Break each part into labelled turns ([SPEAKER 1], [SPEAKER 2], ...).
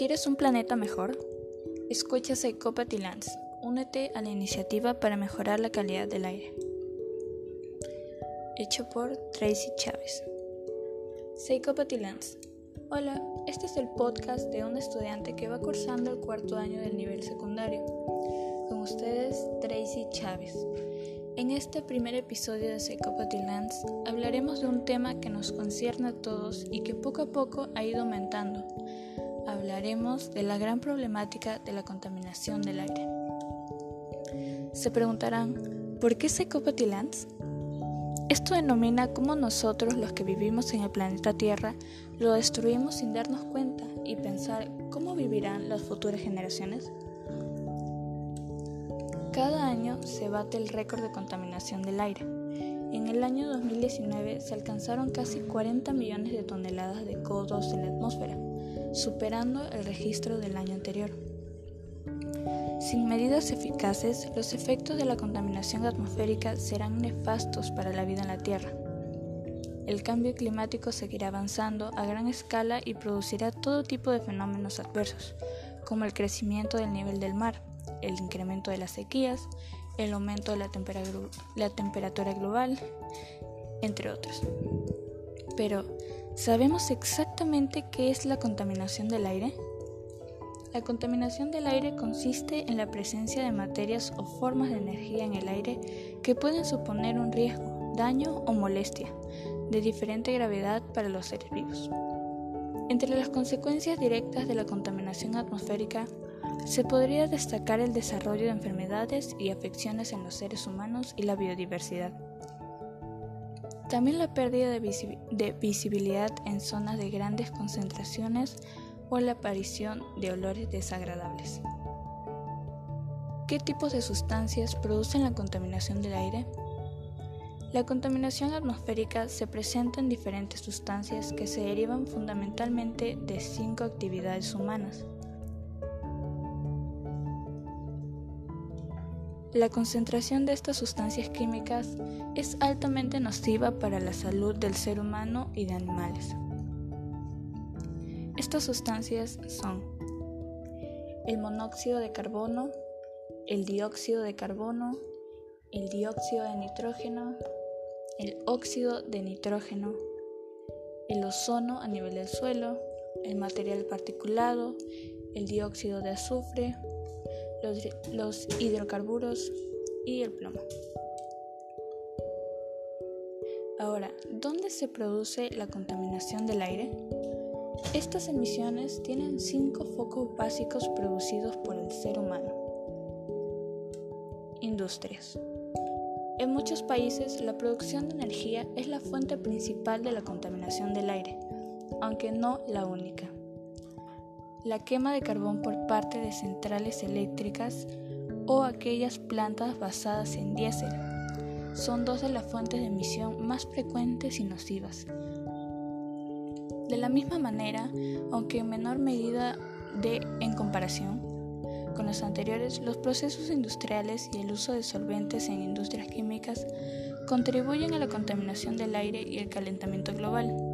[SPEAKER 1] ¿Quieres un planeta mejor? Escucha Psychopathy Lands. Únete a la iniciativa para mejorar la calidad del aire. Hecho por Tracy Chávez. Psychopathy Lands. Hola, este es el podcast de un estudiante que va cursando el cuarto año del nivel secundario. Con ustedes, Tracy Chávez. En este primer episodio de Psychopathy Lands hablaremos de un tema que nos concierne a todos y que poco a poco ha ido aumentando. Hablaremos de la gran problemática de la contaminación del aire. Se preguntarán, ¿por qué Lands? Esto denomina cómo nosotros, los que vivimos en el planeta Tierra, lo destruimos sin darnos cuenta y pensar cómo vivirán las futuras generaciones. Cada año se bate el récord de contaminación del aire. En el año 2019 se alcanzaron casi 40 millones de toneladas de CO2 en la atmósfera, superando el registro del año anterior. Sin medidas eficaces, los efectos de la contaminación atmosférica serán nefastos para la vida en la Tierra. El cambio climático seguirá avanzando a gran escala y producirá todo tipo de fenómenos adversos, como el crecimiento del nivel del mar, el incremento de las sequías, el aumento de la, temperatura global, entre otros. Pero, ¿sabemos exactamente qué es la contaminación del aire? La contaminación del aire consiste en la presencia de materias o formas de energía en el aire que pueden suponer un riesgo, daño o molestia de diferente gravedad para los seres vivos. Entre las consecuencias directas de la contaminación atmosférica se podría destacar el desarrollo de enfermedades y afecciones en los seres humanos y la biodiversidad. También la pérdida de, visibilidad en zonas de grandes concentraciones o la aparición de olores desagradables. ¿Qué tipos de sustancias producen la contaminación del aire? La contaminación atmosférica se presenta en diferentes sustancias que se derivan fundamentalmente de cinco actividades humanas. La concentración de estas sustancias químicas es altamente nociva para la salud del ser humano y de animales. Estas sustancias son el monóxido de carbono, el dióxido de carbono, el dióxido de nitrógeno, el óxido de nitrógeno, el ozono a nivel del suelo, el material particulado, el dióxido de azufre, los, hidrocarburos y el plomo. Ahora, ¿dónde se produce la contaminación del aire? Estas emisiones tienen cinco focos básicos producidos por el ser humano. Industrias. En muchos países la producción de energía es la fuente principal de la contaminación del aire, aunque no la única. La quema de carbón por parte de centrales eléctricas o aquellas plantas basadas en diésel son dos de las fuentes de emisión más frecuentes y nocivas. De la misma manera, aunque en menor medida de en comparación con los anteriores, los procesos industriales y el uso de solventes en industrias químicas contribuyen a la contaminación del aire y el calentamiento global.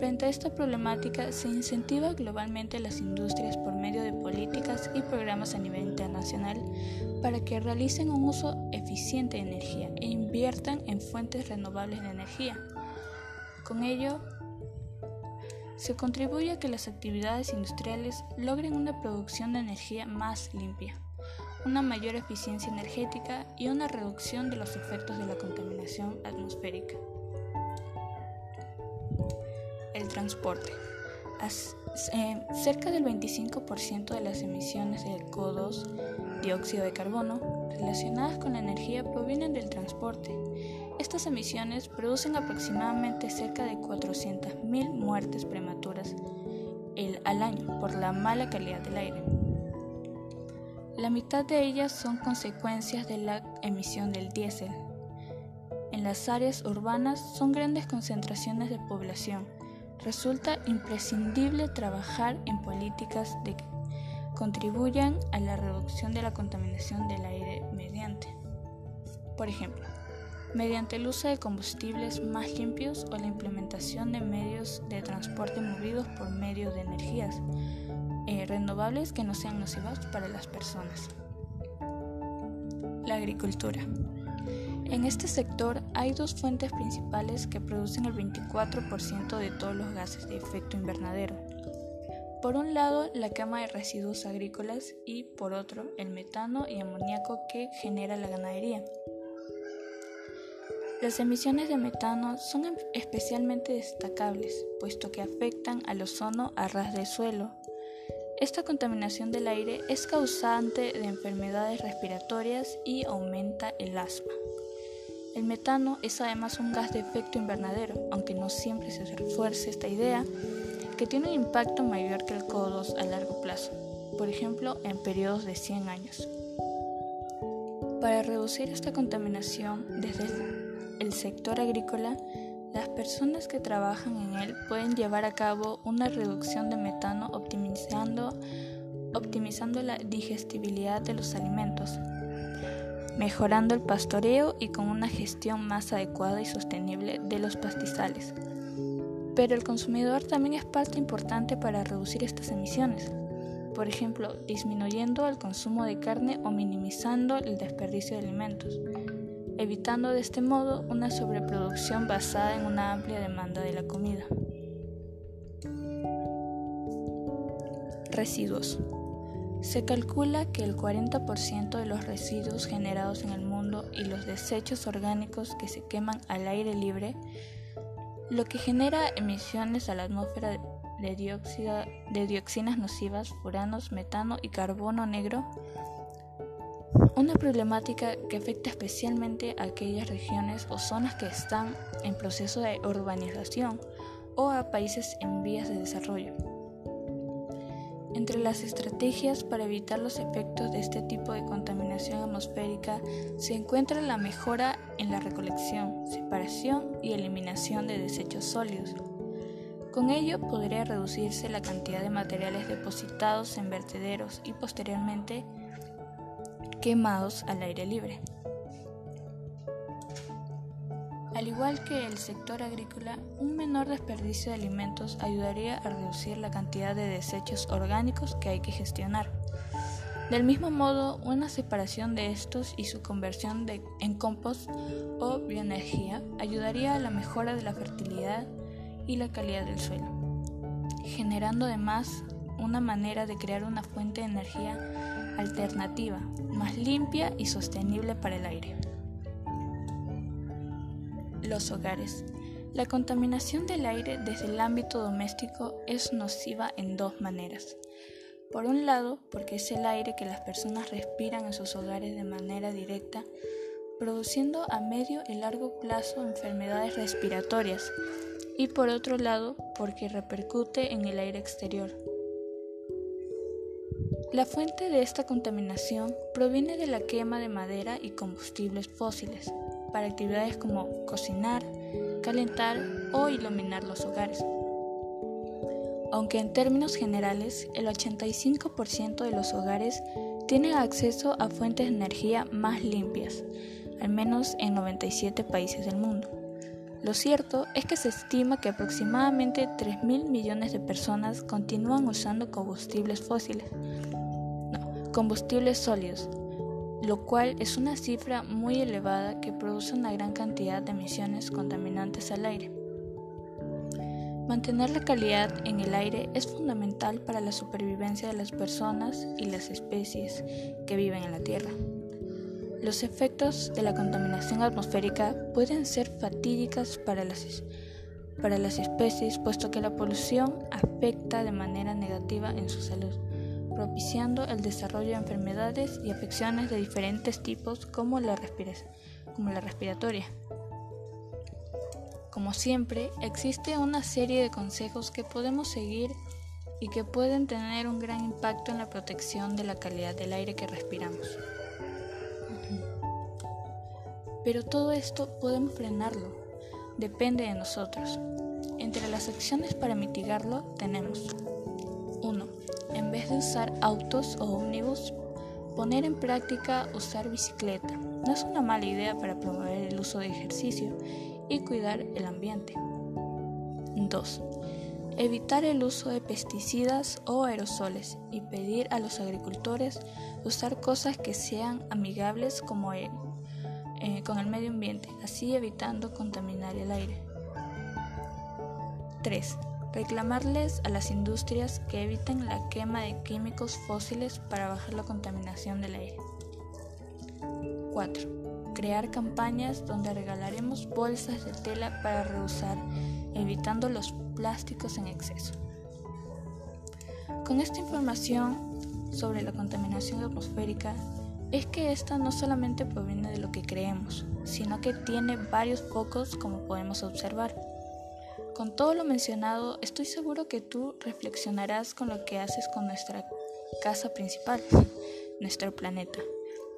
[SPEAKER 1] Frente a esta problemática, se incentiva globalmente las industrias por medio de políticas y programas a nivel internacional para que realicen un uso eficiente de energía e inviertan en fuentes renovables de energía. Con ello, se contribuye a que las actividades industriales logren una producción de energía más limpia, una mayor eficiencia energética y una reducción de los efectos de la contaminación atmosférica el transporte. Eh, cerca del 25% de las emisiones de CO2, dióxido de carbono, relacionadas con la energía provienen del transporte. Estas emisiones producen aproximadamente cerca de 400.000 muertes prematuras al año por la mala calidad del aire. La mitad de ellas son consecuencias de la emisión del diésel. En las áreas urbanas son grandes concentraciones de población resulta imprescindible trabajar en políticas que contribuyan a la reducción de la contaminación del aire mediante, por ejemplo, mediante el uso de combustibles más limpios o la implementación de medios de transporte movidos por medio de energías eh, renovables que no sean nocivas para las personas. La agricultura. En este sector hay dos fuentes principales que producen el 24% de todos los gases de efecto invernadero. Por un lado, la quema de residuos agrícolas y por otro, el metano y amoníaco que genera la ganadería. Las emisiones de metano son em, especialmente destacables, puesto que afectan al ozono a ras de suelo. Esta contaminación del aire es causante de enfermedades respiratorias y aumenta el asma. El metano es además un gas de efecto invernadero, aunque no siempre se refuerce esta idea, que tiene un impacto mayor que el CO2 a largo plazo, por ejemplo en periodos de 100 años. Para reducir esta contaminación desde el sector agrícola, las personas que trabajan en él pueden llevar a cabo una reducción de metano optimizando, optimizando la digestibilidad de los alimentos, mejorando el pastoreo y con una gestión más adecuada y sostenible de los pastizales. Pero el consumidor también es parte importante para reducir estas emisiones, por ejemplo, disminuyendo el consumo de carne o minimizando el desperdicio de alimentos evitando de este modo una sobreproducción basada en una amplia demanda de la comida. Residuos. Se calcula que el 40% de los residuos generados en el mundo y los desechos orgánicos que se queman al aire libre, lo que genera emisiones a la atmósfera de, de dioxinas nocivas, furanos, metano y carbono negro, una problemática que afecta especialmente a aquellas regiones o zonas que están en proceso de urbanización o a países en vías de desarrollo. Entre las estrategias para evitar los efectos de este tipo de contaminación atmosférica se encuentra la mejora en la recolección, separación y eliminación de desechos sólidos. Con ello podría reducirse la cantidad de materiales depositados en vertederos y posteriormente quemados al aire libre. Al igual que el sector agrícola, un menor desperdicio de alimentos ayudaría a reducir la cantidad de desechos orgánicos que hay que gestionar. Del mismo modo, una separación de estos y su conversión en compost o bioenergía ayudaría a la mejora de la fertilidad y la calidad del suelo, generando además una manera de crear una fuente de energía alternativa, más limpia y sostenible para el aire. Los hogares. La contaminación del aire desde el ámbito doméstico es nociva en dos maneras. Por un lado, porque es el aire que las personas respiran en sus hogares de manera directa, produciendo a medio y largo plazo enfermedades respiratorias, y por otro lado, porque repercute en el aire exterior, la fuente de esta contaminación proviene de la quema de madera y combustibles fósiles para actividades como cocinar, calentar o iluminar los hogares. Aunque en términos generales el 85% de los hogares tienen acceso a fuentes de energía más limpias, al menos en 97 países del mundo. Lo cierto es que se estima que aproximadamente 3.000 millones de personas continúan usando combustibles fósiles, combustibles sólidos, lo cual es una cifra muy elevada que produce una gran cantidad de emisiones contaminantes al aire. Mantener la calidad en el aire es fundamental para la supervivencia de las personas y las especies que viven en la Tierra. Los efectos de la contaminación atmosférica pueden ser fatídicas para las, para las especies puesto que la polución afecta de manera negativa en su salud propiciando el desarrollo de enfermedades y afecciones de diferentes tipos como la, respiratoria. Como siempre, existe una serie de consejos que podemos seguir y que pueden tener un gran impacto en la protección de la calidad del aire que respiramos. Pero todo esto podemos frenarlo, depende de nosotros. Entre las acciones para mitigarlo tenemos usar autos o ómnibus, poner en práctica usar bicicleta. No es una mala idea para promover el uso de ejercicio y cuidar el ambiente. 2. evitar el uso de pesticidas o aerosoles y pedir a los agricultores usar cosas que sean amigables como el, eh, con el medio ambiente, así evitando contaminar el aire. 3. Reclamarles a las industrias que eviten la quema de químicos fósiles para bajar la contaminación del aire. 4. Crear campañas donde regalaremos bolsas de tela para reusar, evitando los plásticos en exceso. Con esta información sobre la contaminación atmosférica, es que esta no solamente proviene de lo que creemos, sino que tiene varios focos como podemos observar. Con todo lo mencionado, estoy seguro que tú reflexionarás con lo que haces con nuestra casa principal, nuestro planeta,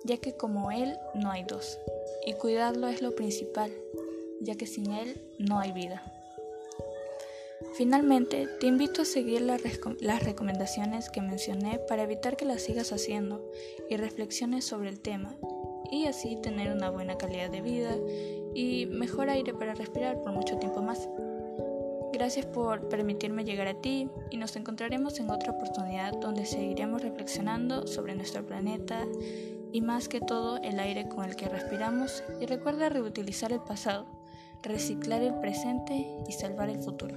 [SPEAKER 1] ya que como él no hay dos, y cuidarlo es lo principal, ya que sin él no hay vida. Finalmente, te invito a seguir las, recomendaciones que mencioné para evitar que las sigas haciendo y reflexiones sobre el tema y así tener una buena calidad de vida y mejor aire para respirar por mucho tiempo más. Gracias por permitirme llegar a ti y nos encontraremos en otra oportunidad donde seguiremos reflexionando sobre nuestro planeta y más que todo el aire con el que respiramos y recuerda reutilizar el pasado, reciclar el presente y salvar el futuro.